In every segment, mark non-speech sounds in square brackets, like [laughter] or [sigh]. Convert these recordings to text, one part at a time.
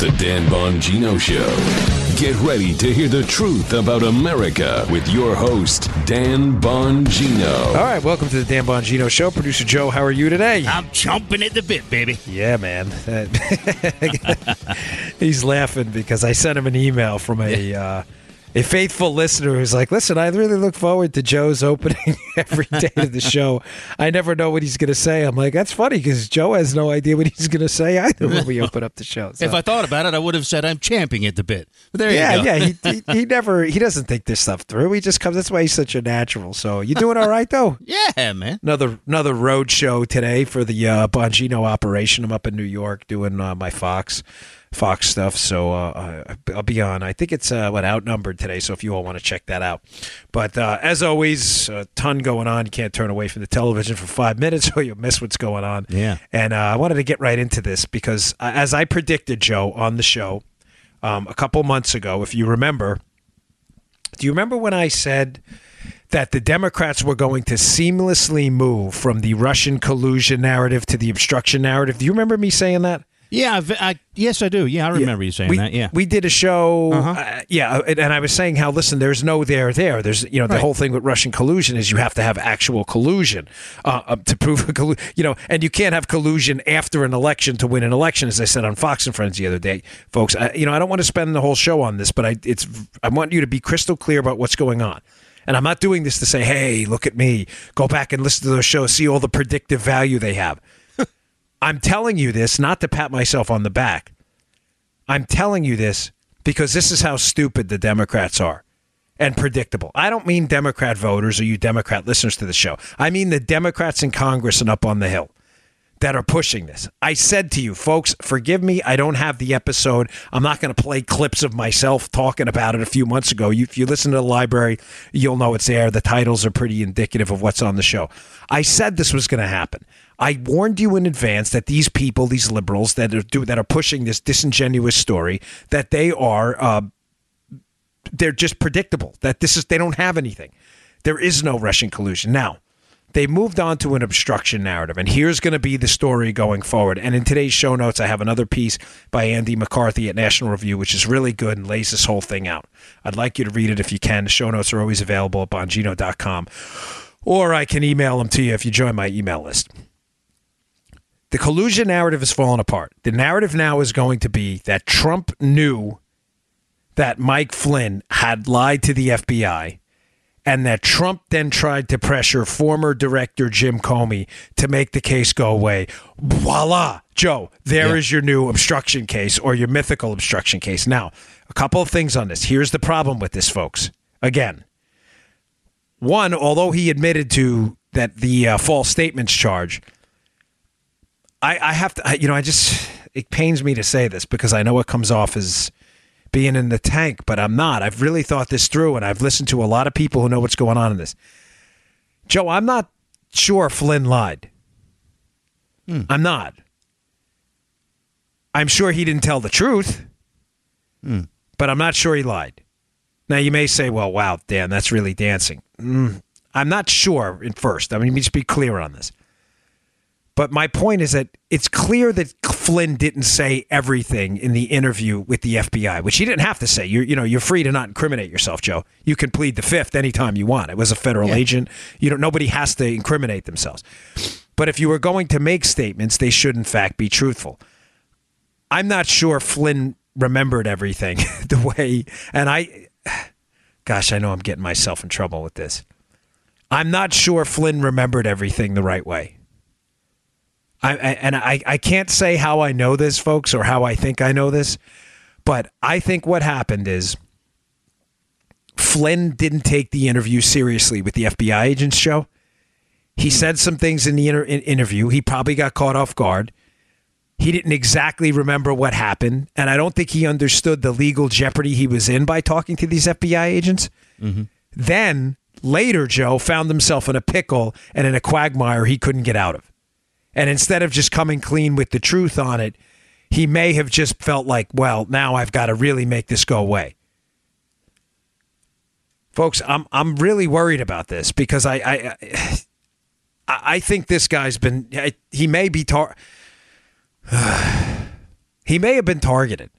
The Dan Bongino Show. Get ready to hear the truth about America with your host, Dan Bongino. All right, welcome to the Dan Bongino Show. Producer Joe, how are you today? I'm chomping at the bit, baby. Yeah, man. [laughs] He's laughing because I sent him an email from a uh, a faithful listener who's like, "Listen, I really look forward to Joe's opening [laughs] every day of the show. I never know what he's going to say." I'm like, "That's funny because Joe has no idea what he's going to say either when we open up the show." [laughs] So, If I thought about it, I would have said I'm champing at the bit. But there yeah, you go. yeah, he, [laughs] he he never he doesn't think this stuff through. He just comes. That's why he's such a natural. So you doing all right though? Yeah, man. another another road show today for the uh, Bongino operation. I'm up in New York doing uh, my Fox Fox stuff, so uh, I'll be on. I think it's uh, what outnumbered today, so if you all want to check that out. But uh, as always, a ton going on. You can't turn away from the television for five minutes, [laughs] or you'll miss what's going on. Yeah. And uh, I wanted to get right into this because, uh, as I predicted, Joe, on the show um, a couple months ago, if you remember, do you remember when I said that the Democrats were going to seamlessly move from the Russian collusion narrative to the obstruction narrative? Do you remember me saying that? Yeah, I, yes, I do. Yeah, I remember you saying we, that. Yeah. we did a show. Uh-huh. uh, yeah, and, and I was saying how listen, there's no there there. There's you know the Right. whole thing with Russian collusion is you have to have actual collusion uh, uh, to prove a collusion. You know, and you can't have collusion after an election to win an election, as I said on Fox and Friends the other day, folks. I, you know, I don't want to spend the whole show on this, but I it's I want you to be crystal clear about what's going on. And I'm not doing this to say, hey, look at me. Go back and listen to those shows, see all the predictive value they have. I'm telling you this not to pat myself on the back. I'm telling you this because this is how stupid the Democrats are and predictable. I don't mean Democrat voters or you Democrat listeners to the show. I mean the Democrats in Congress and up on the Hill that are pushing this. I said to you, folks, forgive me. I don't have the episode. I'm not going to play clips of myself talking about it a few months ago. If you listen to the library, you'll know it's there. The titles are pretty indicative of what's on the show. I said this was going to happen. I warned you in advance that these people, these liberals that are do, that are pushing this disingenuous story, that they are uh, they're just predictable. That this is they don't have anything. There is no Russian collusion now they moved on to an obstruction narrative. And here's going to be the story going forward. And in today's show notes, I have another piece by Andy McCarthy at National Review, which is really good and lays this whole thing out. I'd like you to read it if you can. The show notes are always available at bongino.com. Or I can email them to you if you join my email list. The collusion narrative has fallen apart. The narrative now is going to be that Trump knew that Mike Flynn had lied to the FBI and that Trump then tried to pressure former director Jim Comey to make the case go away. Voila, Joe, there is Yeah. your new obstruction case or your mythical obstruction case. Now, a couple of things on this. Here's the problem with this, folks. Again, one, although he admitted to that the uh, false statements charge, I, I have to, I, you know, I just, it pains me to say this because I know it comes off as being in the tank, but I'm not. I've really thought this through and I've listened to a lot of people who know what's going on in this. Joe, I'm not sure Flynn lied. I'm not. I'm sure he didn't tell the truth, but I'm not sure he lied. Now, you may say, well, wow, Dan, that's really dancing. Mm, I'm not sure at first. I mean, let me just be clear on this. But my point is that it's clear that Flynn didn't say everything in the interview with the FBI, which he didn't have to say. You're, you know, you're free to not incriminate yourself, Joe. You can plead the fifth anytime you want. It was a federal agent. You don't. Nobody has to incriminate themselves. But if you were going to make statements, they should in fact be truthful. I'm not sure Flynn remembered everything [laughs] the way, and I, gosh, I know I'm getting myself in trouble with this. I'm not sure Flynn remembered everything the right way. I, I and I, I can't say how I know this, folks, or how I think I know this, but I think what happened is Flynn didn't take the interview seriously with the FBI agents, Joe. He hmm. said some things in the inter- in- interview. He probably got caught off guard. He didn't exactly remember what happened, and I don't think he understood the legal jeopardy he was in by talking to these FBI agents. Mm-hmm. Then later, Joe found himself in a pickle and in a quagmire he couldn't get out of. And instead of just coming clean with the truth on it, he may have just felt like, well, now I've got to really make this go away. Folks, I'm I'm really worried about this because I I I, I think this guy's been he may be tar- [sighs] he may have been targeted.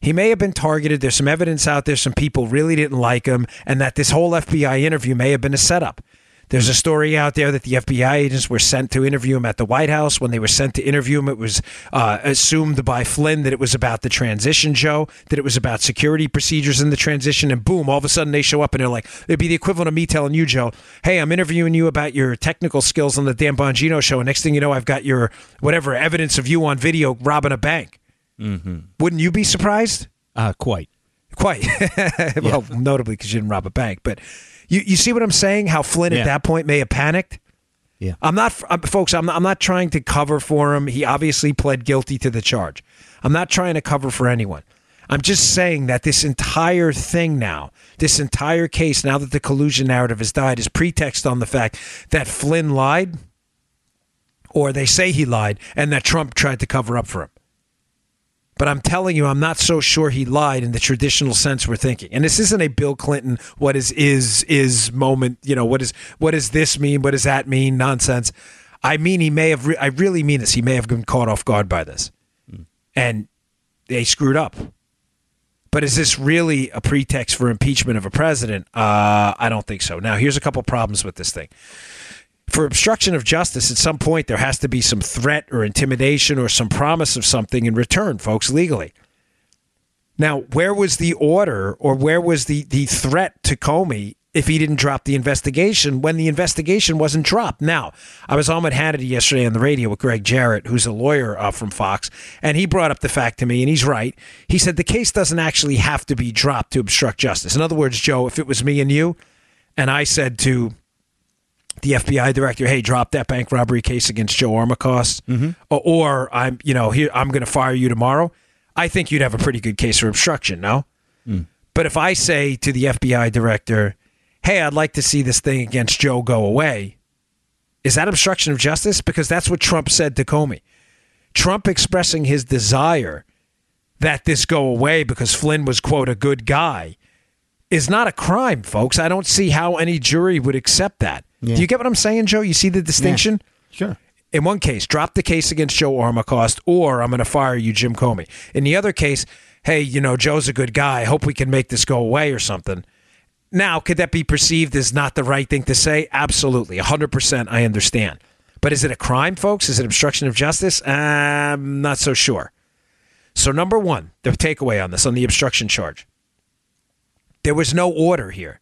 He may have been targeted. There's some evidence out there. Some people really didn't like him, and that this whole FBI interview may have been a setup. There's a story out there that the FBI agents were sent to interview him at the White House. When they were sent to interview him, it was uh, assumed by Flynn that it was about the transition, Joe, that it was about security procedures in the transition. And boom, all of a sudden they show up and they're like, it'd be the equivalent of me telling you, Joe, hey, I'm interviewing you about your technical skills on the Dan Bongino show. And next thing you know, I've got your whatever evidence of you on video robbing a bank. Mm-hmm. Wouldn't you be surprised? Uh, quite. Quite. [laughs] well, yeah. notably because you didn't rob a bank. But you, you see what I'm saying? How Flynn yeah. at that point may have panicked? Yeah. I'm not, I'm, folks, I'm not, I'm not trying to cover for him. He obviously pled guilty to the charge. I'm not trying to cover for anyone. I'm just saying that this entire thing now, this entire case, now that the collusion narrative has died, is pretext on the fact that Flynn lied, or they say he lied, and that Trump tried to cover up for him. But I'm telling you, I'm not so sure he lied in the traditional sense we're thinking. And this isn't a Bill Clinton, what is is is moment. You know, what is what does this mean? What does that mean? Nonsense. I mean, he may have. Re- I really mean this. He may have been caught off guard by this, mm. and they screwed up. But is this really a pretext for impeachment of a president? Uh, I don't think so. Now, here's a couple problems with this thing for obstruction of justice, at some point there has to be some threat or intimidation or some promise of something in return, folks, legally. Now, where was the order or where was the, the threat to Comey if he didn't drop the investigation when the investigation wasn't dropped? Now, I was on with Hannity yesterday on the radio with Gregg Jarrett, who's a lawyer uh, from Fox, and he brought up the fact to me, and he's right. He said the case doesn't actually have to be dropped to obstruct justice. In other words, Joe, if it was me and you, and I said to the FBI director, hey, drop that bank robbery case against Joe Armacost, mm-hmm. or, or, I'm, you know, here I'm going to fire you tomorrow. I think you'd have a pretty good case for obstruction, no? Mm. But if I say to the FBI director, hey, I'd like to see this thing against Joe go away, is that obstruction of justice? Because that's what Trump said to Comey. Trump expressing his desire that this go away because Flynn was, quote, a good guy is not a crime, folks. I don't see how any jury would accept that. Yeah. Do you get what I'm saying, Joe? You see the distinction? Yeah. Sure. In one case, drop the case against Joe Armacost, or I'm going to fire you, Jim Comey. In the other case, hey, you know, Joe's a good guy. I hope we can make this go away or something. Now, could that be perceived as not the right thing to say? Absolutely. 100% I understand. But is it a crime, folks? Is it obstruction of justice? I'm not so sure. So, number one, the takeaway on this, on the obstruction charge, there was no order here.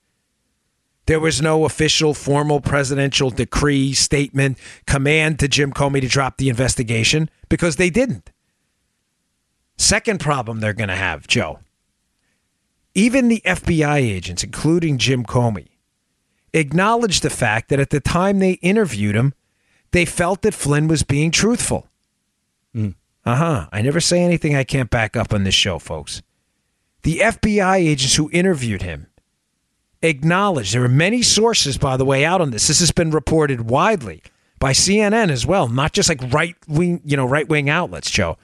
There was no official, formal presidential decree, statement, command to Jim Comey to drop the investigation because they didn't. Second problem they're going to have, Joe. Even the FBI agents, including Jim Comey, acknowledged the fact that at the time they interviewed him, they felt that Flynn was being truthful. Mm. Uh huh. I never say anything I can't back up on this show, folks. The FBI agents who interviewed him acknowledged. There are many sources, by the way, out on this. This has been reported widely by CNN as well, not just like right wing, you know, right wing outlets. Joe,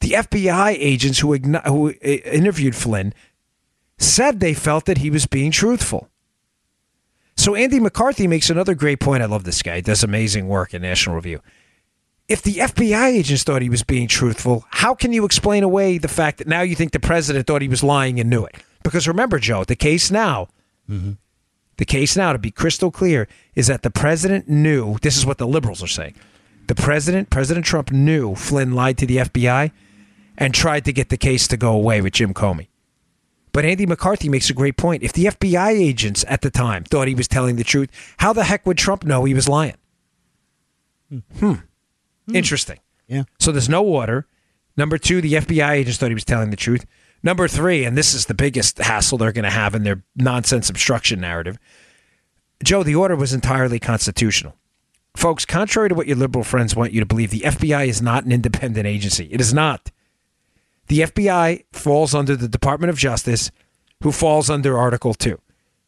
the FBI agents who who uh, interviewed Flynn said they felt that he was being truthful. So Andy McCarthy makes another great point. I love this guy. He does amazing work in National Review. If the FBI agents thought he was being truthful, how can you explain away the fact that now you think the president thought he was lying and knew it? Because remember, Joe, the case now Mm-hmm. The case now, to be crystal clear, is that the president knew this is what the liberals are saying. The president, President Trump, knew Flynn lied to the FBI and tried to get the case to go away with Jim Comey. But Andy McCarthy makes a great point. If the FBI agents at the time thought he was telling the truth, how the heck would Trump know he was lying? Hmm. hmm. Interesting. Yeah. So there's no order. Number two, the FBI agents thought he was telling the truth. Number three, and this is the biggest hassle they're going to have in their nonsense obstruction narrative. Joe, the order was entirely constitutional. Folks, contrary to what your liberal friends want you to believe, the FBI is not an independent agency. It is not. The FBI falls under the Department of Justice, who falls under Article 2.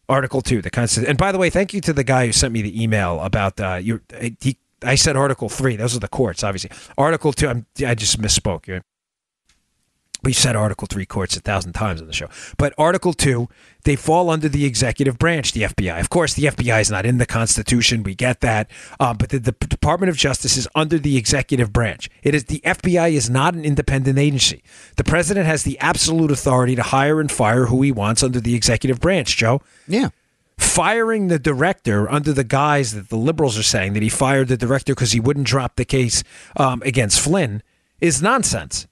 Article 2, the Constitution. And by the way, thank you to the guy who sent me the email about uh, your. He, I said Article 3. Those are the courts, obviously. Article 2, I'm, I just misspoke. We've said Article 3 courts a thousand times on the show. But Article 2, they fall under the executive branch, the FBI. Of course, the FBI is not in the Constitution. We get that. Um, but the, the Department of Justice is under the executive branch. It is The FBI is not an independent agency. The president has the absolute authority to hire and fire who he wants under the executive branch, Joe. Yeah. Firing the director under the guise that the liberals are saying that he fired the director because he wouldn't drop the case um, against Flynn is nonsense.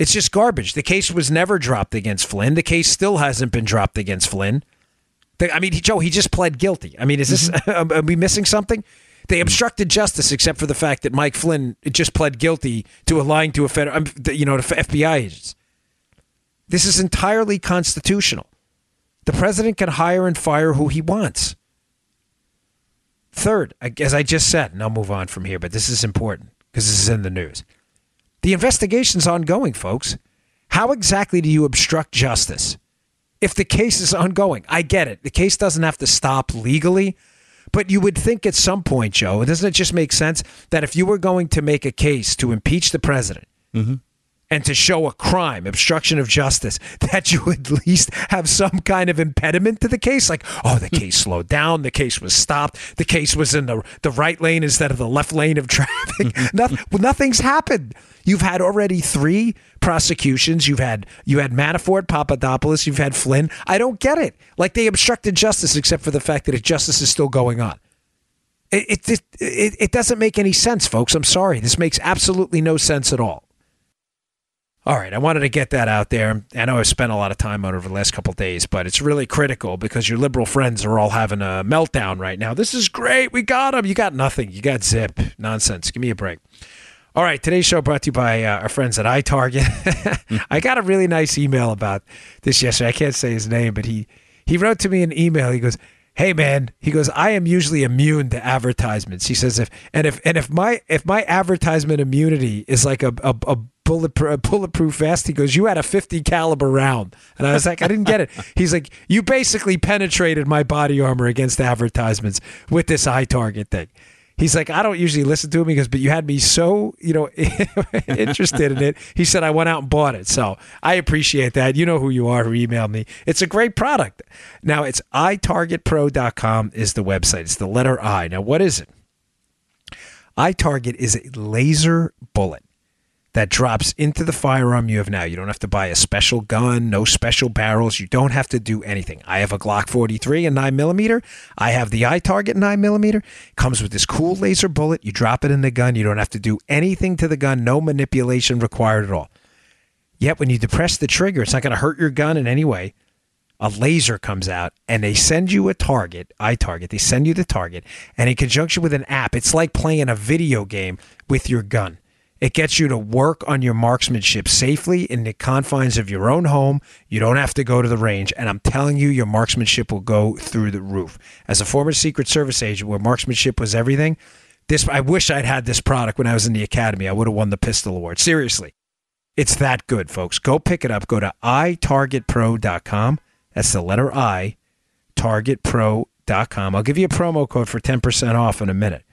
It's just garbage. The case was never dropped against Flynn. The case still hasn't been dropped against Flynn. The, I mean, he, Joe, he just pled guilty. I mean, is this, mm-hmm. [laughs] are we missing something? They obstructed justice except for the fact that Mike Flynn just pled guilty to a lying to a federal, um, you know, to FBI agents. This is entirely constitutional. The president can hire and fire who he wants. Third, as I just said, and I'll move on from here, but this is important because this is in the news. The investigation's ongoing, folks. How exactly do you obstruct justice? If the case is ongoing, I get it. The case doesn't have to stop legally, but you would think at some point, Joe, doesn't it just make sense that if you were going to make a case to impeach the president, mm-hmm and to show a crime, obstruction of justice, [laughs] that you at least have some kind of impediment to the case. Like, oh, the case [laughs] slowed down, the case was stopped, the case was in the, the right lane instead of the left lane of [laughs] traffic. Nothing, nothing's happened. You've had already three prosecutions. You've had you had Manafort, Papadopoulos. You've had Flynn. I don't get it. Like they obstructed justice, except for the fact that justice is still going on. It, it, it, it doesn't make any sense, folks. I'm sorry. This makes absolutely no sense at all. All right, I wanted to get that out there. I know I've spent a lot of time on it over the last couple days, but it's really critical because your liberal friends are all having a meltdown right now. This is great. We got them. You got nothing. You got zip. Nonsense. Give me a break. All right, today's show brought to you by uh, our friends at iTarget. [laughs] I got a really nice email about this yesterday. I can't say his name, but he he wrote to me an email. He goes, "Hey man," he goes, "I am usually immune to advertisements." He says, "If and if and if my if my advertisement immunity is like a a, a bulletproof, bulletproof vest. He goes, "You had a 50 caliber round," and I was like, "I didn't get it." [laughs] He's like, "You basically penetrated my body armor against advertisements with this iTarget thing." He's like, I don't usually listen to him. because, but you had me so, you know, [laughs] interested in it. He said, I went out and bought it. So I appreciate that. You know who you are who emailed me. It's a great product. Now it's itargetpro.com is the website. It's the letter I. Now, what is it? iTarget is a laser bullet that drops into the firearm you have now. You don't have to buy a special gun, no special barrels. You don't have to do anything. I have a Glock 43 and 9 millimeter. I have the iTarget 9 millimeter. Comes with this cool laser bullet. You drop it in the gun. You don't have to do anything to the gun. No manipulation required at all. Yet when you depress the trigger, it's not going to hurt your gun in any way. A laser comes out and they send you a target, iTarget. They send you the target, and in conjunction with an app, it's like playing a video game with your gun. It gets you to work on your marksmanship safely in the confines of your own home. You don't have to go to the range. And I'm telling you, your marksmanship will go through the roof. As a former Secret Service agent where marksmanship was everything, this I wish I'd had this product when I was in the academy. I would have won the pistol award. Seriously. It's that good, folks. Go pick it up. Go to itargetpro.com. That's the letter I, targetpro.com. I'll give you a promo code for 10% off in a minute.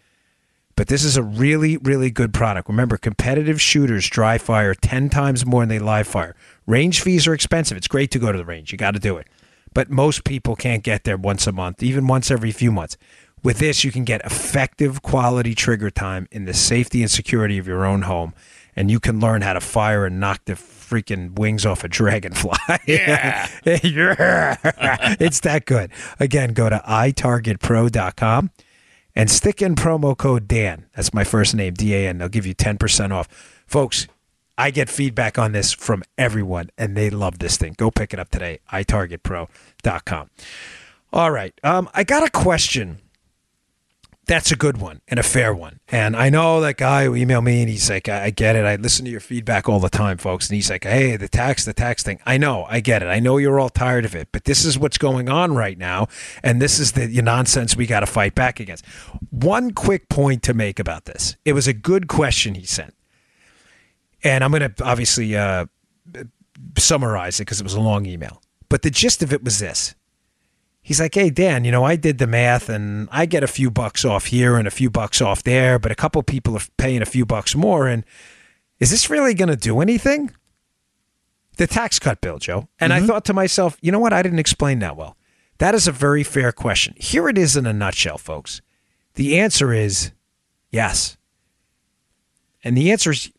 But this is a really, really good product. Remember, competitive shooters dry fire 10 times more than they live fire. Range fees are expensive. It's great to go to the range. You got to do it. But most people can't get there once a month, even once every few months. With this, you can get effective quality trigger time in the safety and security of your own home. And you can learn how to fire and knock the freaking wings off a [laughs] dragonfly. Yeah. [laughs] yeah. [laughs] it's that good. Again, go to itargetpro.com and stick in promo code Dan. That's my first name, D A N. They'll give you 10% off. Folks, I get feedback on this from everyone, and they love this thing. Go pick it up today, itargetpro.com. All right. Um, I got a question that's a good one and a fair one. And I know that guy who emailed me and he's like, I get it. I listen to your feedback all the time, folks. And he's like, hey, the tax, the tax thing. I know, I get it. I know you're all tired of it, but this is what's going on right now. And this is the nonsense we got to fight back against. One quick point to make about this it was a good question he sent. And I'm going to obviously uh, summarize it because it was a long email. But the gist of it was this he's like, hey, Dan, you know, I did the math and I get a few bucks off here and a few bucks off there, but a couple people are paying a few bucks more. And is this really going to do anything? the tax cut bill, Joe. And I mm-hmm. thought to myself, you know what? I didn't explain that well. That is a very fair question. Here it is in a nutshell, folks. The answer is yes. And the answer is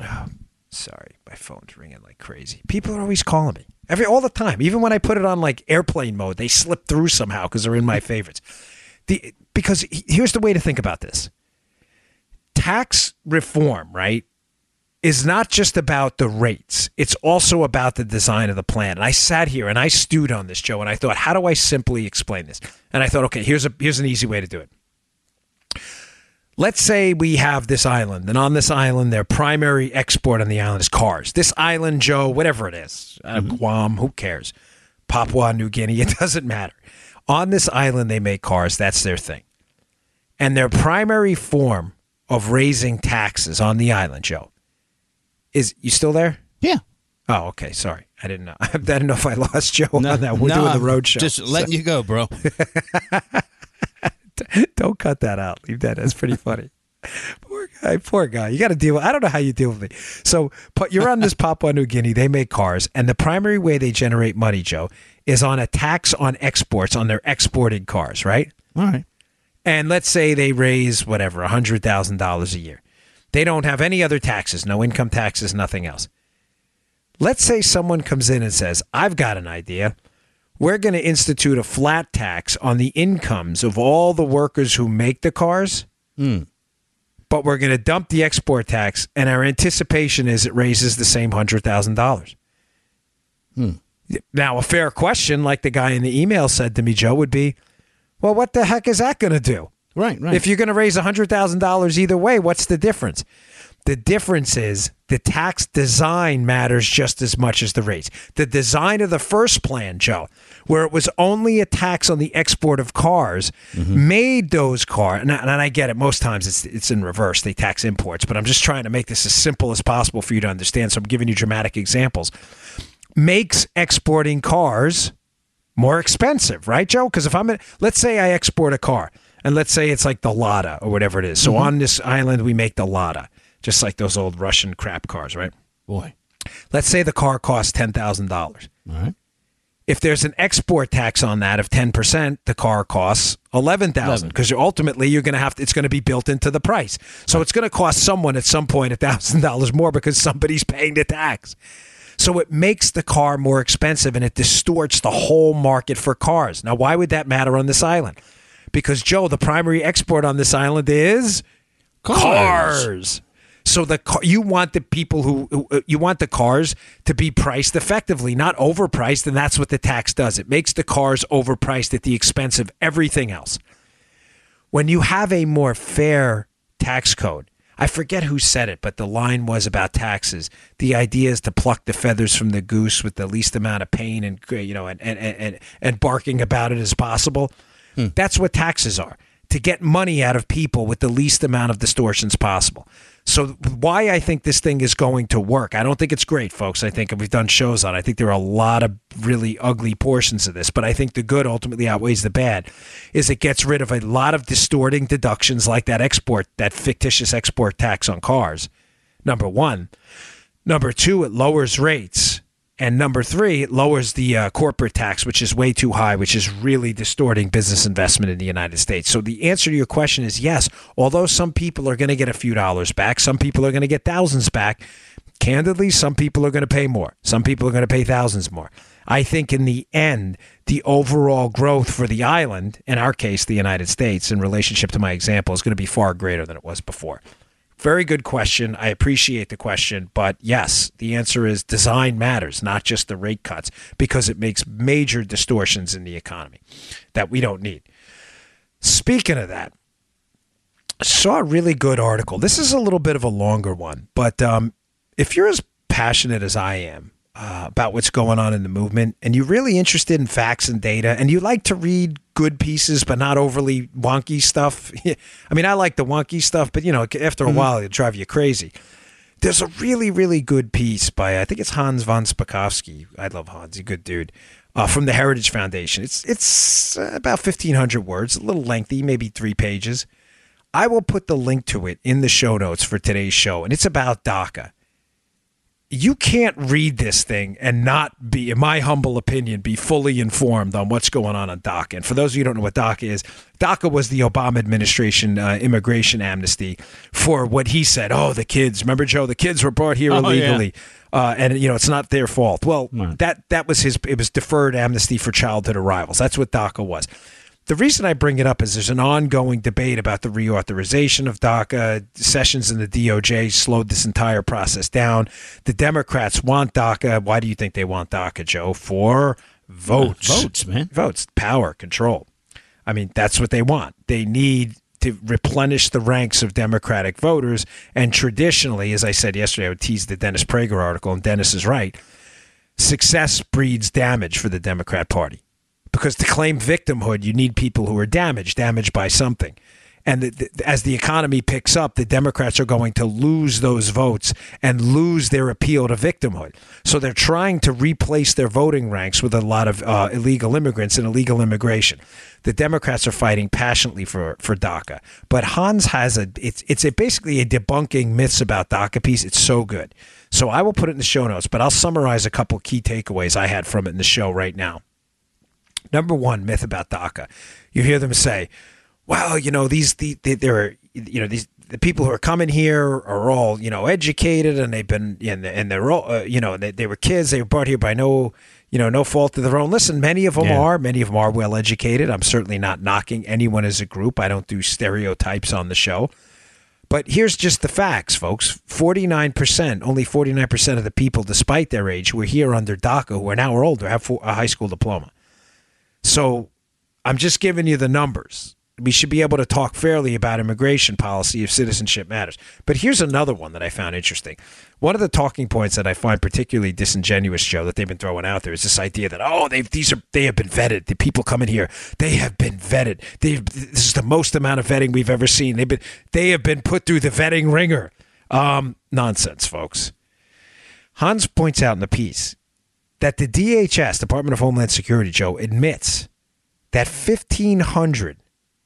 oh, [sighs] sorry, my phone's ringing like crazy. People are always calling me. Every all the time. Even when I put it on like airplane mode, they slip through somehow because they're in my favorites. The because here's the way to think about this. Tax reform, right? is not just about the rates. It's also about the design of the plan. And I sat here and I stewed on this, Joe, and I thought, how do I simply explain this? And I thought, okay, here's a here's an easy way to do it. Let's say we have this island, and on this island, their primary export on the island is cars. This island, Joe, whatever it is, uh, Guam, who cares? Papua New Guinea, [laughs] it doesn't matter. On this island, they make cars. That's their thing. And their primary form of raising taxes on the island, Joe, is you still there? Yeah. Oh, okay. Sorry, I didn't know. [laughs] I didn't know if I lost Joe on that. We're doing the road show. Just letting you go, bro. [laughs] [laughs] Don't cut that out. Leave that. That's pretty funny. [laughs] poor guy. Poor guy. You got to deal. with I don't know how you deal with me. So, but you're on this [laughs] Papua New Guinea. They make cars, and the primary way they generate money, Joe, is on a tax on exports on their exported cars, right? All right. and let's say they raise whatever $100,000 a year. They don't have any other taxes, no income taxes, nothing else. Let's say someone comes in and says, I've got an idea. We're going to institute a flat tax on the incomes of all the workers who make the cars, hmm. but we're going to dump the export tax, and our anticipation is it raises the same $100,000. Hmm. Now, a fair question, like the guy in the email said to me, Joe, would be, well, what the heck is that going to do? Right, right. If you're going to raise $100,000 either way, what's the difference? The difference is the tax design matters just as much as the rates. The design of the first plan, Joe, where it was only a tax on the export of cars, mm-hmm. made those cars. And, I- and I get it. Most times it's it's in reverse. They tax imports, but I'm just trying to make this as simple as possible for you to understand. So I'm giving you dramatic examples. Makes exporting cars more expensive, right, Joe? Because if I'm, in, let's say I export a car, and let's say it's like the Lada or whatever it is. So mm-hmm. on this island, we make the Lada, just like those old Russian crap cars, right? Boy. Let's say the car costs ten thousand dollars. All right. If there's an export tax on that of ten percent, the car costs eleven thousand because ultimately you're going to have to, it's going to be built into the price. So it's going to cost someone at some point point thousand dollars more because somebody's paying the tax. So it makes the car more expensive and it distorts the whole market for cars. Now, why would that matter on this island? Because Joe, the primary export on this island is cars. So the car, you want the people who who- uh, you want the cars to be priced effectively, not overpriced, and that's what the tax does. It makes the cars overpriced at the expense of everything else. When you have a more fair tax code, I forget who said it, but the line was about taxes. The idea is to pluck the feathers from the goose with the least amount of pain and you know and and and, and barking about it as possible. That's what taxes are to get money out of people with the least amount of distortions possible. So why I think this thing is going to work. I don't think it's great, folks. I think we've done shows on. it. I think there are a lot of really ugly portions of this, but I think the good ultimately outweighs the bad. Is it gets rid of a lot of distorting deductions like that export, that fictitious export tax on cars. Number one. Number two, it lowers rates. And number three, it lowers the uh, corporate tax, which is way too high, which is really distorting business investment in the United States. So the answer to your question is yes. Although some people are going to get a few dollars back, some people are going to get thousands back. Candidly, some people are going to pay more. Some people are going to pay thousands more. I think in the end, the overall growth for the island, in our case, the United States, in relationship to my example, is going to be far greater than it was before. Very good question. I appreciate the question, but yes, the answer is design matters, not just the rate cuts, because it makes major distortions in the economy that we don't need. Speaking of that, saw a really good article. This is a little bit of a longer one, but um, if you're as passionate as I am uh, about what's going on in the movement, and you're really interested in facts and data, and you like to read good pieces but not overly wonky stuff. [laughs] I mean, I like the wonky stuff, but you know, after a while, it'll drive you crazy. There's a really, really good piece by I think it's Hans von Spakovsky. I love Hans; he's a good dude. Uh, from the Heritage Foundation. It's it's uh, about fifteen hundred words, a little lengthy, maybe three pages. I will put the link to it in the show notes for today's show, and it's about DACA. You can't read this thing and not be, in my humble opinion, be fully informed on what's going on on DACA. And for those of you who don't know what DACA is, DACA was the Obama administration uh, immigration amnesty for what he said. Oh, the kids. Remember, Joe? The kids were brought here Oh, illegally. Uh, and you know it's not their fault. Well, Right. that that was his. It was deferred amnesty for childhood arrivals. That's what DACA was. The reason I bring it up is there's an ongoing debate about the reauthorization of DACA. Sessions in the DOJ slowed this entire process down. The Democrats want DACA. Why do you think they want DACA, Joe? For votes. Uh, votes, man. Votes, power, control. I mean, that's what they want. They need to replenish the ranks of Democratic voters. And traditionally, as I said yesterday, I would tease the Dennis Prager article, and Dennis is right. Success breeds damage for the Democrat Party because to claim victimhood, you need people who are damaged, damaged by something. And the, the, as the economy picks up, the Democrats are going to lose those votes and lose their appeal to victimhood. So they're trying to replace their voting ranks with a lot of uh, illegal immigrants and illegal immigration. The Democrats are fighting passionately for for DACA, but Hans has a it's it's a basically a debunking myths about DACA piece. It's so good. So I will put it in the show notes, but I'll summarize a couple key takeaways I had from it in the show right now. Number one myth about DACA. You hear them say, well, you know, these, the, the, they're, you know, these, the people who are coming here are all, you know, educated and they've been, and, and they're all, uh, you know, they, they were kids. They were brought here by no, you know, no fault of their own. Listen, many of them Yeah. are, many of them are well educated. I'm certainly not knocking anyone as a group. I don't do stereotypes on the show. But here's just the facts, folks. 49%, only 49% of the people, despite their age, who are here under DACA, who are now older, have a high school diploma. So I'm just giving you the numbers. We should be able to talk fairly about immigration policy if citizenship matters. But here's another one that I found interesting. One of the talking points that I find particularly disingenuous, Joe, that they've been throwing out there is this idea that oh, they've these are they have been vetted. The people coming here, they have been vetted. They've this is the most amount of vetting we've ever seen. They've been they have been put through the vetting wringer. Um, nonsense, folks. Hans points out in the piece that the DHS, Department of Homeland Security, Joe, admits that 1,500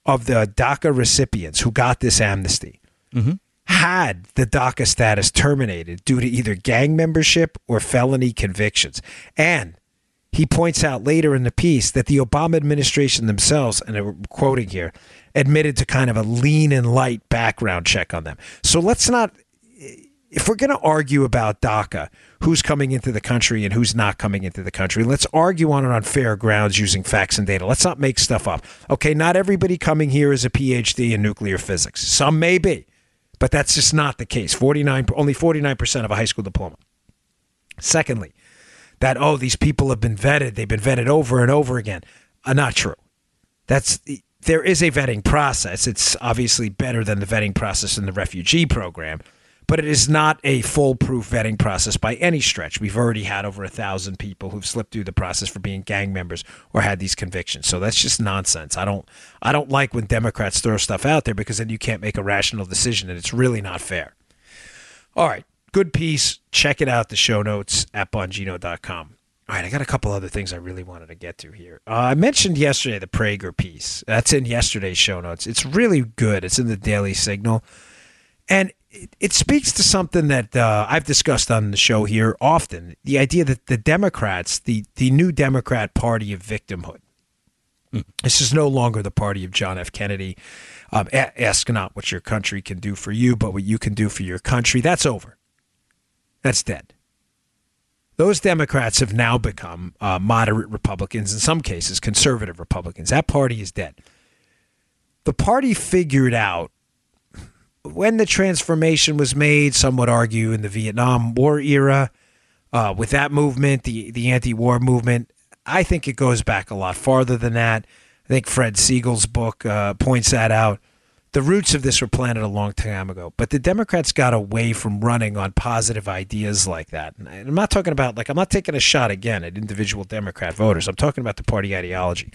of the DACA recipients who got this amnesty mm-hmm. had the DACA status terminated due to either gang membership or felony convictions. And he points out later in the piece that the Obama administration themselves, and I'm quoting here, admitted to kind of a lean and light background check on them. So let's not if we're going to argue about DACA, who's coming into the country and who's not coming into the country, let's argue on it on fair grounds using facts and data. Let's not make stuff up. Okay, not everybody coming here is a PhD in nuclear physics. Some may be, but that's just not the case. 49 only 49% of a high school diploma. Secondly, that oh these people have been vetted, they've been vetted over and over again. Uh, not true. That's there is a vetting process. It's obviously better than the vetting process in the refugee program, but it is not a foolproof vetting process by any stretch. We've already had over a thousand people who've slipped through the process for being gang members or had these convictions. So that's just nonsense. I don't I don't like when Democrats throw stuff out there because then you can't make a rational decision and it's really not fair. All right, good piece. Check it out. The show notes at bongino.com. All right, I got a couple other things I really wanted to get to here. Uh, I mentioned yesterday the Prager piece. That's in yesterday's show notes. It's really good. It's in the Daily Signal. And it, it speaks to something that uh, I've discussed on the show here often the idea that the Democrats, the, the new Democrat party of victimhood, this is no longer the party of John F. Kennedy. Um, a- ask not what your country can do for you, but what you can do for your country. That's over. That's dead. Those Democrats have now become uh, moderate Republicans, in some cases, conservative Republicans. That party is dead. The party figured out when the transformation was made, some would argue in the Vietnam War era, uh, with that movement, the, the anti war movement, I think it goes back a lot farther than that. I think Fred Siegel's book uh, points that out. The roots of this were planted a long time ago, but the Democrats got away from running on positive ideas like that. And I'm not talking about, like, I'm not taking a shot again at individual Democrat voters. I'm talking about the party ideology.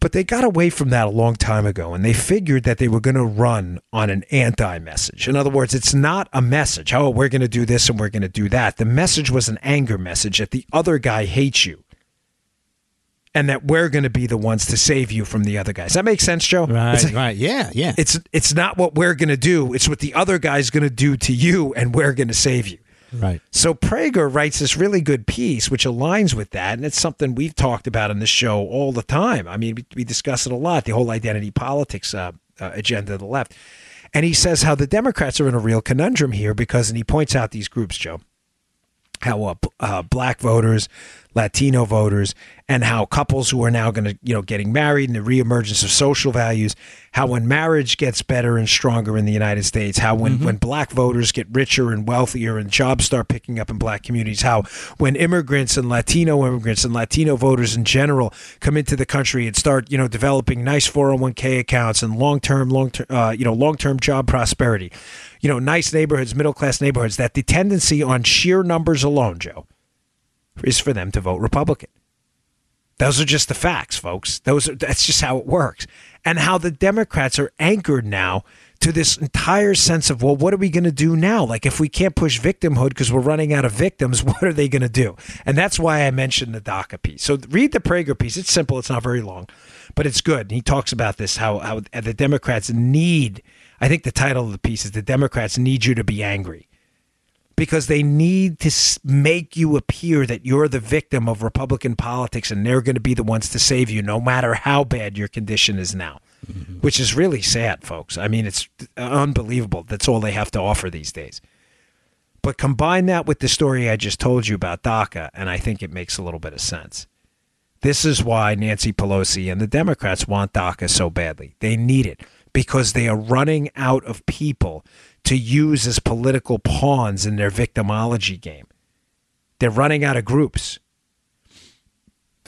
But they got away from that a long time ago, and they figured that they were going to run on an anti message. In other words, it's not a message, oh, we're going to do this and we're going to do that. The message was an anger message that the other guy hates you and that we're going to be the ones to save you from the other guys. That makes sense, Joe? Right, It's, right. Yeah, yeah. it's, it's not what we're going to do, it's what the other guy's going to do to you, and we're going to save you. Right. So Prager writes this really good piece, which aligns with that, and it's something we've talked about in the show all the time. I mean, we, we discuss it a lot, the whole identity politics uh, uh, agenda of the left. And he says how the Democrats are in a real conundrum here because, and he points out these groups, Joe, how uh, uh, black voters, Latino voters, and how couples who are now going to, you know, getting married and the reemergence of social values, how when marriage gets better and stronger in the United States, how when, mm-hmm. when black voters get richer and wealthier and jobs start picking up in black communities, how when immigrants and Latino immigrants and Latino voters in general come into the country and start, you know, developing nice 401k accounts and long-term, long-term, uh, you know, long-term job prosperity, you know, nice neighborhoods, middle-class neighborhoods, that the tendency on sheer numbers alone, Joe, is for them to vote Republican. Those are just the facts, folks. Those are, that's just how it works. And how the Democrats are anchored now to this entire sense of, well, what are we going to do now? Like, if we can't push victimhood because we're running out of victims, [laughs] what are they going to do? And that's why I mentioned the DACA piece. So read the Prager piece. It's simple, it's not very long, but it's good. He talks about this how, how the Democrats need, I think the title of the piece is The Democrats Need You to Be Angry because they need to make you appear that you're the victim of Republican politics and they're going to be the ones to save you no matter how bad your condition is now, mm-hmm. which is really sad, folks. I mean, it's unbelievable. That's all they have to offer these days. But combine that with the story I just told you about DACA, and I think it makes a little bit of sense. This is why Nancy Pelosi and the Democrats want DACA so badly. They need it because they are running out of people to use as political pawns in their victimology game. They're running out of groups.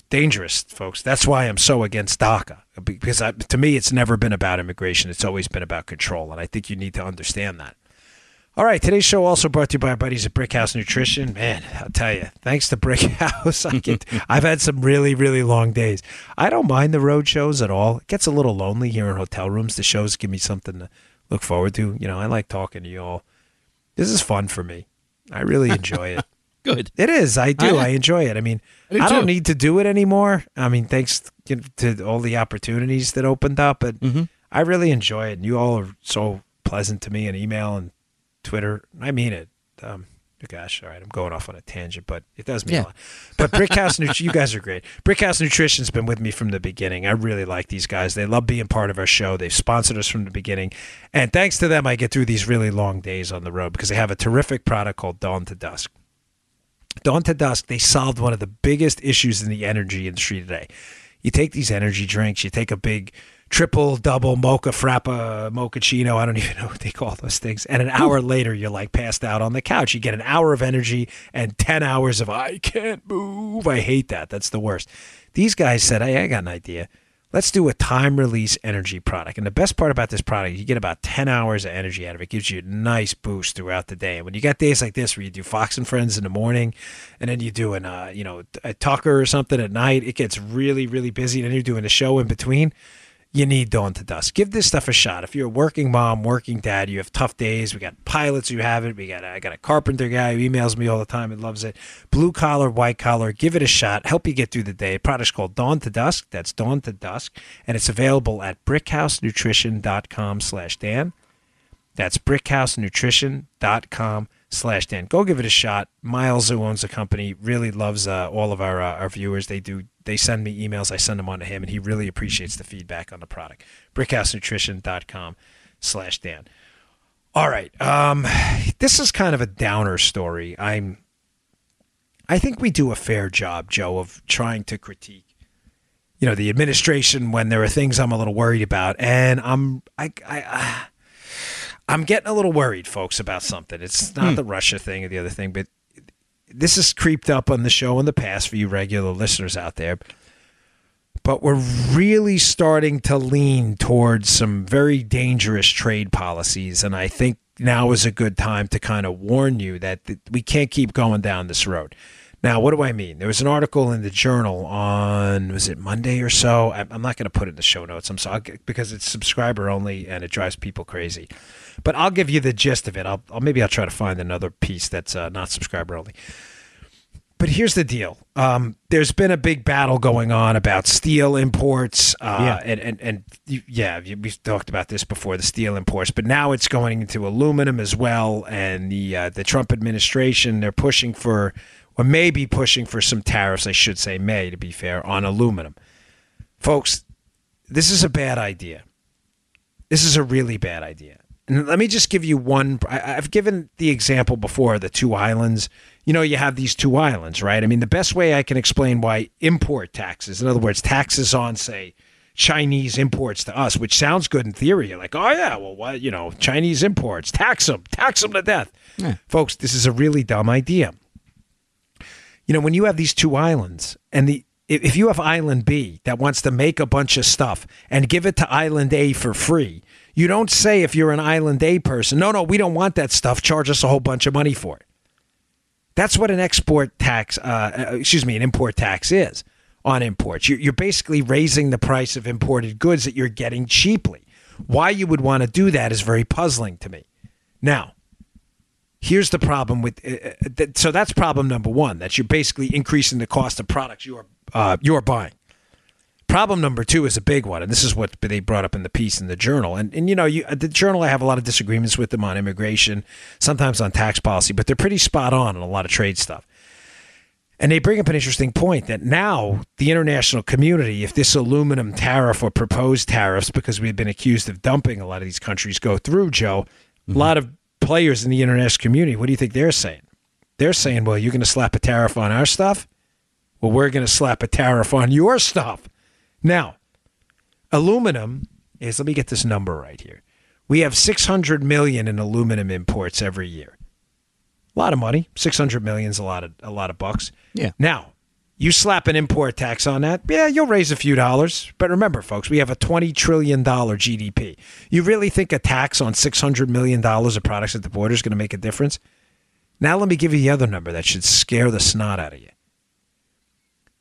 Dangerous, folks. That's why I'm so against DACA. Because I, to me, it's never been about immigration. It's always been about control. And I think you need to understand that. All right, today's show also brought to you by our buddies at Brickhouse Nutrition. Man, I'll tell you, thanks to Brickhouse, [laughs] I get, I've had some really, really long days. I don't mind the road shows at all. It gets a little lonely here in hotel rooms. The shows give me something to look forward to. You know, I like talking to you all. This is fun for me. I really enjoy it. [laughs] Good. It is. I do. I, I enjoy it. I mean, I, do I don't need to do it anymore. I mean, thanks to all the opportunities that opened up, but mm-hmm. I really enjoy it. And you all are so pleasant to me in email and Twitter. I mean it. Um, gosh, all right, I'm going off on a tangent, but it does mean yeah. a lot. But Brickhouse, Nutrition, you guys are great. Brickhouse Nutrition's been with me from the beginning. I really like these guys. They love being part of our show. They've sponsored us from the beginning, and thanks to them, I get through these really long days on the road because they have a terrific product called Dawn to Dusk. Dawn to Dusk, they solved one of the biggest issues in the energy industry today. You take these energy drinks, you take a big triple, double, mocha, frappa, mochaccino. I don't even know what they call those things. And an hour later, you're like passed out on the couch. You get an hour of energy and 10 hours of, I can't move. I hate that. That's the worst. These guys said, Hey, I got an idea. Let's do a time release energy product. And the best part about this product, you get about 10 hours of energy out of it. it gives you a nice boost throughout the day. And when you got days like this where you do Fox and Friends in the morning and then you do an, uh, you know, a Tucker or something at night, it gets really, really busy. And then you're doing a show in between you need Dawn to Dusk. Give this stuff a shot. If you're a working mom, working dad, you have tough days. We got pilots who have it. We got I got a carpenter guy who emails me all the time and loves it. Blue collar, white collar, give it a shot. Help you get through the day. A product's called Dawn to Dusk. That's Dawn to Dusk, and it's available at BrickhouseNutrition.com/slash/dan. That's brickhousenutrition.com slash Dan. Go give it a shot. Miles, who owns the company, really loves uh, all of our uh, our viewers. They do. They send me emails. I send them on to him, and he really appreciates the feedback on the product. BrickhouseNutrition.com slash Dan. All right. Um, this is kind of a downer story. I'm. I think we do a fair job, Joe, of trying to critique you know the administration when there are things I'm a little worried about, and I'm I I I'm getting a little worried, folks, about something. It's not hmm. the Russia thing or the other thing, but this has creeped up on the show in the past for you regular listeners out there. But we're really starting to lean towards some very dangerous trade policies. And I think now is a good time to kind of warn you that we can't keep going down this road. Now, what do I mean? There was an article in the journal on was it Monday or so? I'm not going to put it in the show notes. I'm sorry because it's subscriber only and it drives people crazy. But I'll give you the gist of it. I'll, I'll maybe I'll try to find another piece that's uh, not subscriber only. but here's the deal. Um, there's been a big battle going on about steel imports, uh, Yeah. and and and yeah, we've talked about this before, the steel imports, but now it's going into aluminum as well. And the uh, the Trump administration they're pushing for, or maybe pushing for some tariffs. I should say, may to be fair, on aluminum, folks. This is a bad idea. This is a really bad idea. And let me just give you one. I, I've given the example before the two islands. You know, you have these two islands, right? I mean, the best way I can explain why import taxes, in other words, taxes on, say, Chinese imports to us, which sounds good in theory. You're like, oh, yeah, well, what, you know, Chinese imports, tax them, tax them to death. Folks, this is a really dumb idea. You know, when you have these two islands and the if you have island B that wants to make a bunch of stuff and give it to island A for free, you don't say if you're an island A person, no, no, we don't want that stuff. Charge us a whole bunch of money for it. That's what an export tax, uh, uh, excuse me, an import tax is on imports. You're, basically raising the price of imported goods that you're getting cheaply. Why you would want to do that is very puzzling to me. Now, here's the problem with uh, uh, so that's problem number one that you're basically increasing the cost of products you're uh, you're buying problem number two is a big one and this is what they brought up in the piece in the journal and, and you know you, the journal i have a lot of disagreements with them on immigration sometimes on tax policy but they're pretty spot on on a lot of trade stuff and they bring up an interesting point that now the international community, if this aluminum tariff or proposed tariffs, because we've been accused of dumping a lot of these countries go through, Joe, a lot of players in the international community, what do you think they're saying? They're saying, well, you're going to slap a tariff on our stuff? Well, we're going to slap a tariff on your stuff. Now, aluminum is, let me get this number right here. We have 600 million in aluminum imports every year. A lot of money. 600 million is a lot of a lot of bucks. Yeah. Now, you slap an import tax on that, yeah, you'll raise a few dollars. But remember, folks, we have a $20 trillion GDP. You really think a tax on $600 million of products at the border is going to make a difference? Now, let me give you the other number that should scare the snot out of you.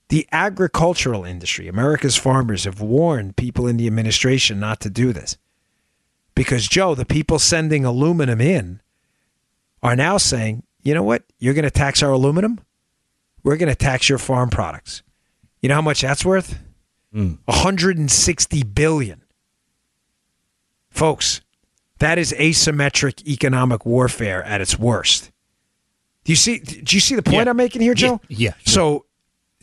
The agricultural industry, America's farmers, have warned people in the administration not to do this. Because, Joe, the people sending aluminum in are now saying, you know what? You're going to tax our aluminum? We're going to tax your farm products. You know how much that's worth? Hmm. 160 billion. Folks, that is asymmetric economic warfare at its worst. Do you see do you see the point Yeah. I'm making here, Joe? Yeah, yeah, sure. So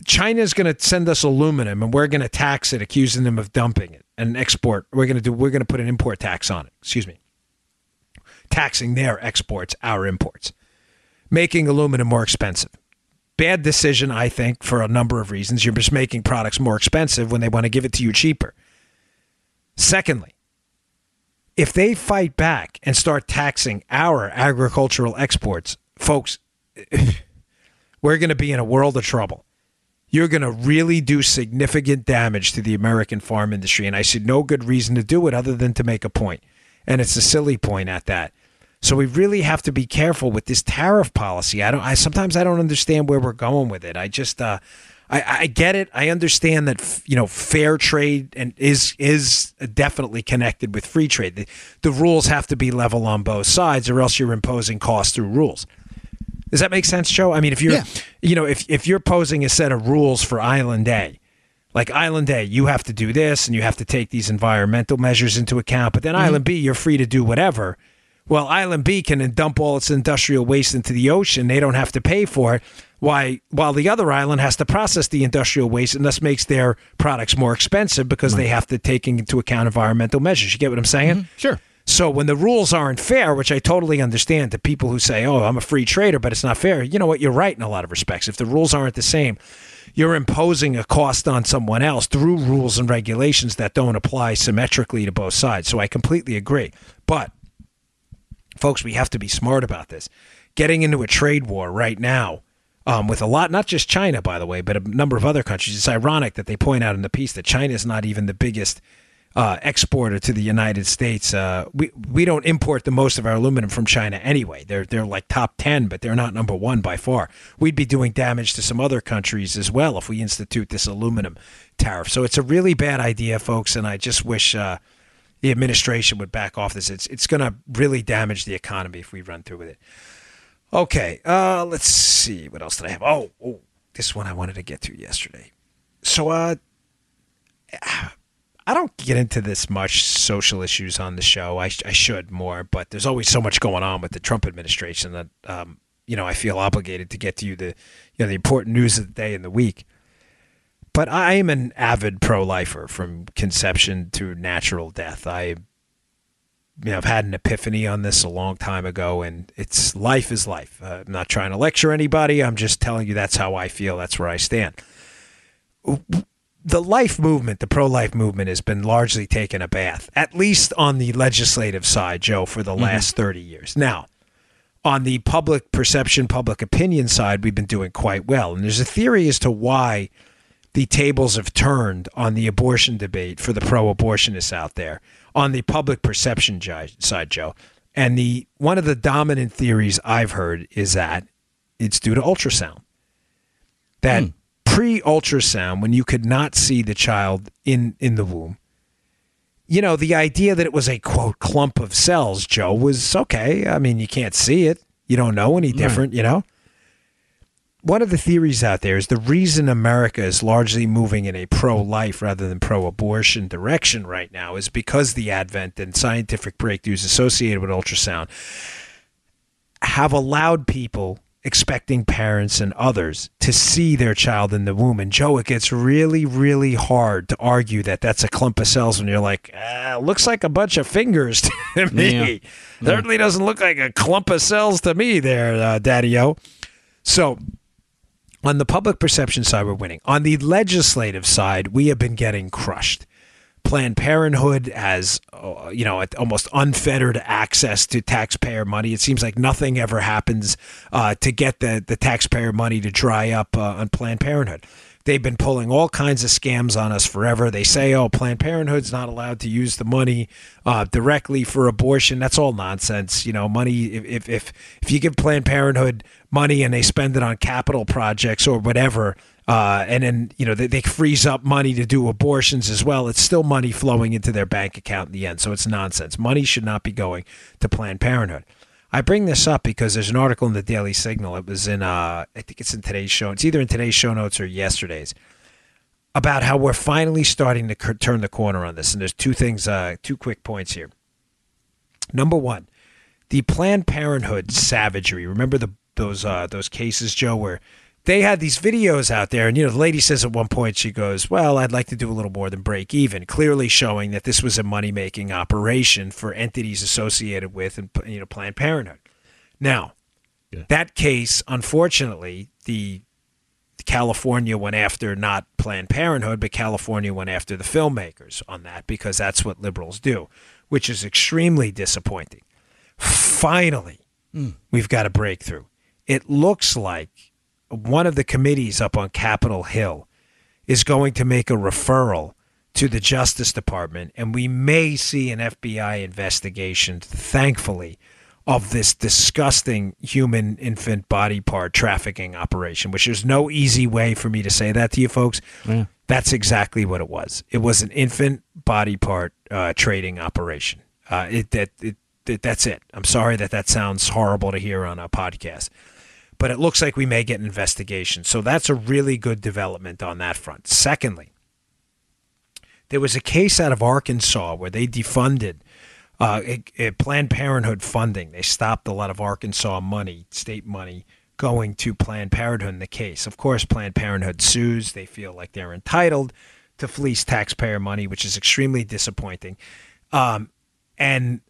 China is going to send us aluminum and we're going to tax it accusing them of dumping it and export. We're going to do we're going to put an import tax on it. Excuse me. Taxing their exports, our imports. Making aluminum more expensive bad decision, I think, for a number of reasons. You're just making products more expensive when they want to give it to you cheaper. Secondly, if they fight back and start taxing our agricultural exports, folks, [laughs] we're going to be in a world of trouble. You're going to really do significant damage to the American farm industry. And I see no good reason to do it other than to make a point. And it's a silly point at that. So we really have to be careful with this tariff policy. I don't. I sometimes I don't understand where we're going with it. I just. Uh, I, I get it. I understand that you know fair trade and is is definitely connected with free trade. The, the rules have to be level on both sides, or else you're imposing costs through rules. Does that make sense, Joe? I mean, if you're, Yeah. you know, if if you're posing a set of rules for Island A, like Island A, you have to do this and you have to take these environmental measures into account. But then mm-hmm. Island B, you're free to do whatever. Well, Island B can dump all its industrial waste into the ocean. They don't have to pay for it. Why? While the other island has to process the industrial waste, and thus makes their products more expensive because they have to take into account environmental measures. You get what I'm saying? Mm-hmm. Sure. So when the rules aren't fair, which I totally understand to people who say, "Oh, I'm a free trader, but it's not fair." You know what? You're right in a lot of respects. If the rules aren't the same, you're imposing a cost on someone else through rules and regulations that don't apply symmetrically to both sides. So I completely agree. But folks, we have to be smart about this. Getting into a trade war right now um, with a lot, not just China, by the way, but a number of other countries. It's ironic that they point out in the piece that China is not even the biggest uh, exporter to the United States. Uh, we we don't import the most of our aluminum from China anyway. They're they're like top ten, but they're not number one by far. We'd be doing damage to some other countries as well if we institute this aluminum tariff. So it's a really bad idea, folks, and I just wish. Uh, the administration would back off this. It's it's going to really damage the economy if we run through with it. Okay, uh, let's see what else did I have. Oh, oh, this one I wanted to get to yesterday. So, uh, I don't get into this much social issues on the show. I, I should more, but there's always so much going on with the Trump administration that um, you know I feel obligated to get to you the you know the important news of the day and the week. But I am an avid pro-lifer from conception to natural death. I you know, I've had an epiphany on this a long time ago, and it's life is life. Uh, I'm not trying to lecture anybody. I'm just telling you that's how I feel. That's where I stand. The life movement, the pro life movement, has been largely taken a bath, at least on the legislative side, Joe, for the mm-hmm. last 30 years. Now, on the public perception, public opinion side, we've been doing quite well. And there's a theory as to why the tables have turned on the abortion debate for the pro abortionists out there on the public perception side, Joe. And the one of the dominant theories I've heard is that it's due to ultrasound. That mm. Pre ultrasound, when you could not see the child in, in the womb, you know, the idea that it was a quote clump of cells, Joe, was okay. I mean, you can't see it. You don't know any different, right. you know? one of the theories out there is the reason America is largely moving in a pro life rather than pro abortion direction right now is because the advent and scientific breakthroughs associated with ultrasound have allowed people expecting parents and others to see their child in the womb. And Joe, it gets really, really hard to argue that that's a clump of cells when you're like, ah, looks like a bunch of fingers [laughs] to me. Yeah. Certainly doesn't look like a clump of cells to me there, uh, Daddy O. So on the public perception side, we're winning. On the legislative side, we have been getting crushed. Planned Parenthood has, uh, you know, almost unfettered access to taxpayer money. It seems like nothing ever happens uh, to get the, the taxpayer money to dry up uh, on Planned Parenthood. They've been pulling all kinds of scams on us forever. They say, oh, Planned Parenthood's not allowed to use the money uh, directly for abortion. That's all nonsense. You know, money, if, if, if you give Planned Parenthood money and they spend it on capital projects or whatever, uh, and then you know they, they freeze up money to do abortions as well. It's still money flowing into their bank account in the end, so it's nonsense. Money should not be going to Planned Parenthood. I bring this up because there's an article in the Daily Signal. It was in, uh, I think it's in today's show. It's either in today's show notes or yesterday's about how we're finally starting to turn the corner on this. And there's two things, uh, two quick points here. Number one, the Planned Parenthood savagery. Remember the those uh, those cases, Joe, where they had these videos out there, and you know, the lady says at one point, she goes, "Well, I'd like to do a little more than break even," clearly showing that this was a money making operation for entities associated with and you know Planned Parenthood. Now, yeah. that case, unfortunately, the California went after not Planned Parenthood, but California went after the filmmakers on that because that's what liberals do, which is extremely disappointing. Finally, mm. we've got a breakthrough. It looks like one of the committees up on Capitol Hill is going to make a referral to the Justice Department, and we may see an FBI investigation, thankfully, of this disgusting human infant body part trafficking operation, which there's no easy way for me to say that to you folks. Yeah. That's exactly what it was. It was an infant body part uh, trading operation. Uh, it, that, it, it, that's it. I'm sorry that that sounds horrible to hear on a podcast but it looks like we may get an investigation. So that's a really good development on that front. Secondly, there was a case out of Arkansas where they defunded uh, Planned Parenthood funding. They stopped a lot of Arkansas money, state money, going to Planned Parenthood in the case. Of course, Planned Parenthood sues. They feel like they're entitled to fleece taxpayer money, which is extremely disappointing. Um, and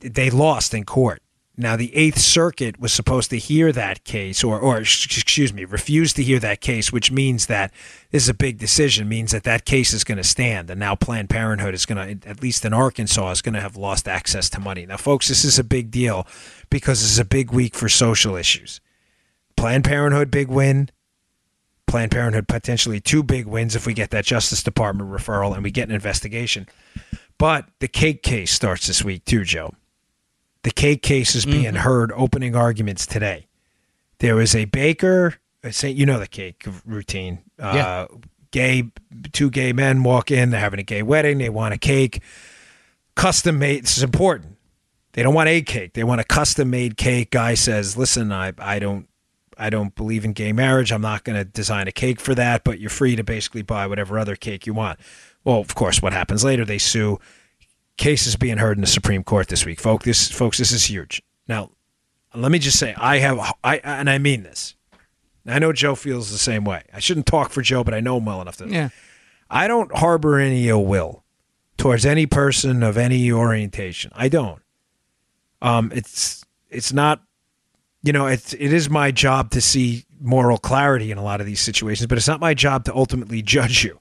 they lost in court. Now, the Eighth Circuit was supposed to hear that case, or, or excuse me, refused to hear that case, which means that this is a big decision, means that that case is going to stand. And now Planned Parenthood is going to, at least in Arkansas, is going to have lost access to money. Now, folks, this is a big deal because this is a big week for social issues. Planned Parenthood, big win. Planned Parenthood, potentially two big wins if we get that Justice Department referral and we get an investigation. But the cake case starts this week, too, Joe. The cake case is being mm-hmm. heard, opening arguments today. There was a baker, say you know the cake routine. Uh, yeah. Gay, two gay men walk in. They're having a gay wedding. They want a cake, custom made. This is important. They don't want a cake. They want a custom made cake. Guy says, "Listen, I I don't I don't believe in gay marriage. I'm not going to design a cake for that, but you're free to basically buy whatever other cake you want. Well, of course, what happens later? They sue. Cases being heard in the Supreme Court this week, folks. This, folks, this is huge. Now, let me just say, I have, I and I mean this. I know Joe feels the same way. I shouldn't talk for Joe, but I know him well enough to. Yeah. I don't harbor any ill will towards any person of any orientation. I don't. Um, it's it's not, you know, it's it is my job to see moral clarity in a lot of these situations, but it's not my job to ultimately judge you.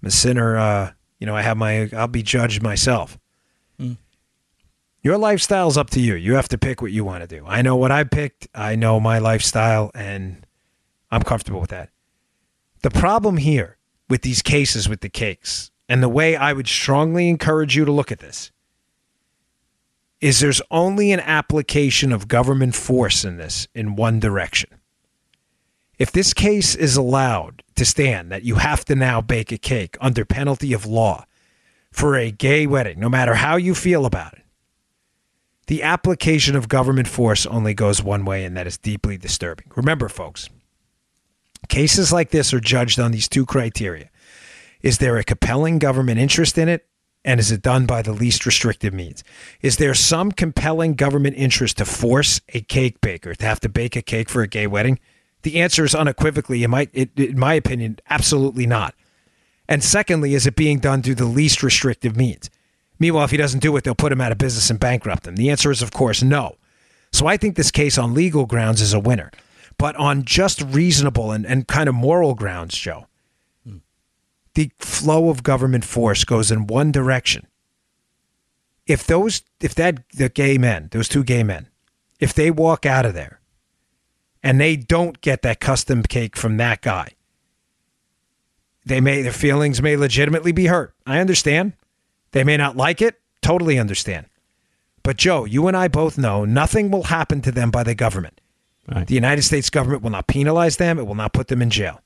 I'm a sinner. Uh, you know, I have my I'll be judged myself. Hmm. Your lifestyle's up to you. You have to pick what you want to do. I know what I picked. I know my lifestyle, and I'm comfortable with that. The problem here with these cases with the cakes, and the way I would strongly encourage you to look at this, is there's only an application of government force in this in one direction. If this case is allowed to stand, that you have to now bake a cake under penalty of law for a gay wedding, no matter how you feel about it, the application of government force only goes one way, and that is deeply disturbing. Remember, folks, cases like this are judged on these two criteria Is there a compelling government interest in it? And is it done by the least restrictive means? Is there some compelling government interest to force a cake baker to have to bake a cake for a gay wedding? The answer is unequivocally, in my, in my opinion, absolutely not. And secondly, is it being done through the least restrictive means? Meanwhile, if he doesn't do it, they'll put him out of business and bankrupt him. The answer is, of course, no. So I think this case on legal grounds is a winner. But on just reasonable and, and kind of moral grounds, Joe, the flow of government force goes in one direction. If those, if that, the gay men, those two gay men, if they walk out of there and they don't get that custom cake from that guy, they may, their feelings may legitimately be hurt. I understand. They may not like it. Totally understand. But Joe, you and I both know nothing will happen to them by the government. Right. The United States government will not penalize them. It will not put them in jail.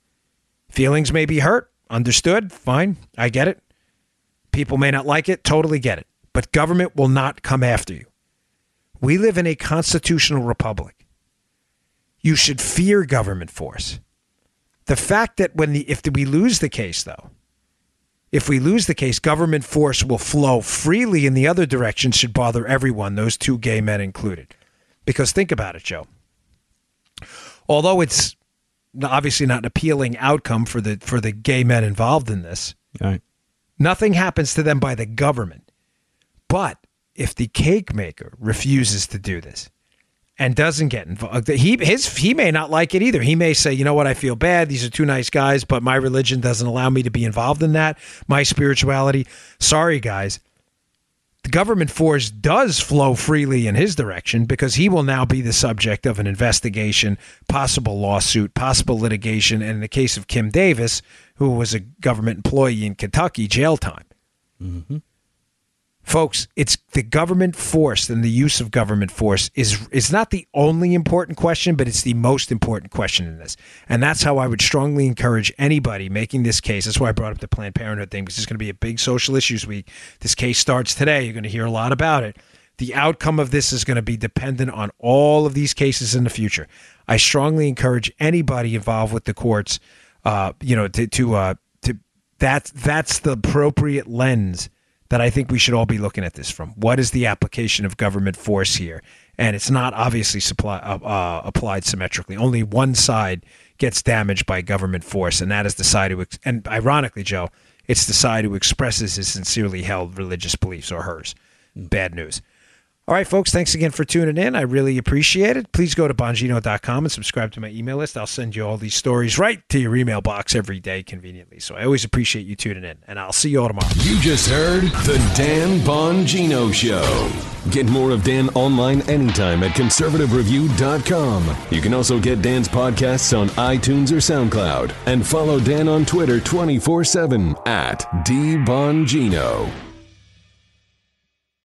Feelings may be hurt. Understood. Fine. I get it. People may not like it. Totally get it. But government will not come after you. We live in a constitutional republic. You should fear government force. The fact that when the if we lose the case though, if we lose the case, government force will flow freely in the other direction should bother everyone, those two gay men included. Because think about it, Joe. Although it's obviously not an appealing outcome for the for the gay men involved in this, Right. nothing happens to them by the government. But if the cake maker refuses to do this and doesn't get involved, uh, he his he may not like it either. He may say, "You know what? I feel bad. These are two nice guys, but my religion doesn't allow me to be involved in that. My spirituality. Sorry, guys." The government force does flow freely in his direction because he will now be the subject of an investigation, possible lawsuit, possible litigation, and in the case of Kim Davis, who was a government employee in Kentucky, jail time. Mm-hmm. Folks, it's the government force and the use of government force is is not the only important question, but it's the most important question in this. And that's how I would strongly encourage anybody making this case. That's why I brought up the Planned Parenthood thing, because it's going to be a big social issues week. This case starts today. You're going to hear a lot about it. The outcome of this is going to be dependent on all of these cases in the future. I strongly encourage anybody involved with the courts, uh, you know, to to uh, to that's that's the appropriate lens that I think we should all be looking at this from. What is the application of government force here? And it's not obviously supply, uh, uh, applied symmetrically. Only one side gets damaged by government force, and that is the side who, ex- and ironically, Joe, it's the side who expresses his sincerely held religious beliefs or hers. Bad news. All right, folks, thanks again for tuning in. I really appreciate it. Please go to Bongino.com and subscribe to my email list. I'll send you all these stories right to your email box every day conveniently. So I always appreciate you tuning in, and I'll see you all tomorrow. You just heard the Dan Bongino Show. Get more of Dan online anytime at conservativereview.com. You can also get Dan's podcasts on iTunes or SoundCloud and follow Dan on Twitter 24 7 at DBongino.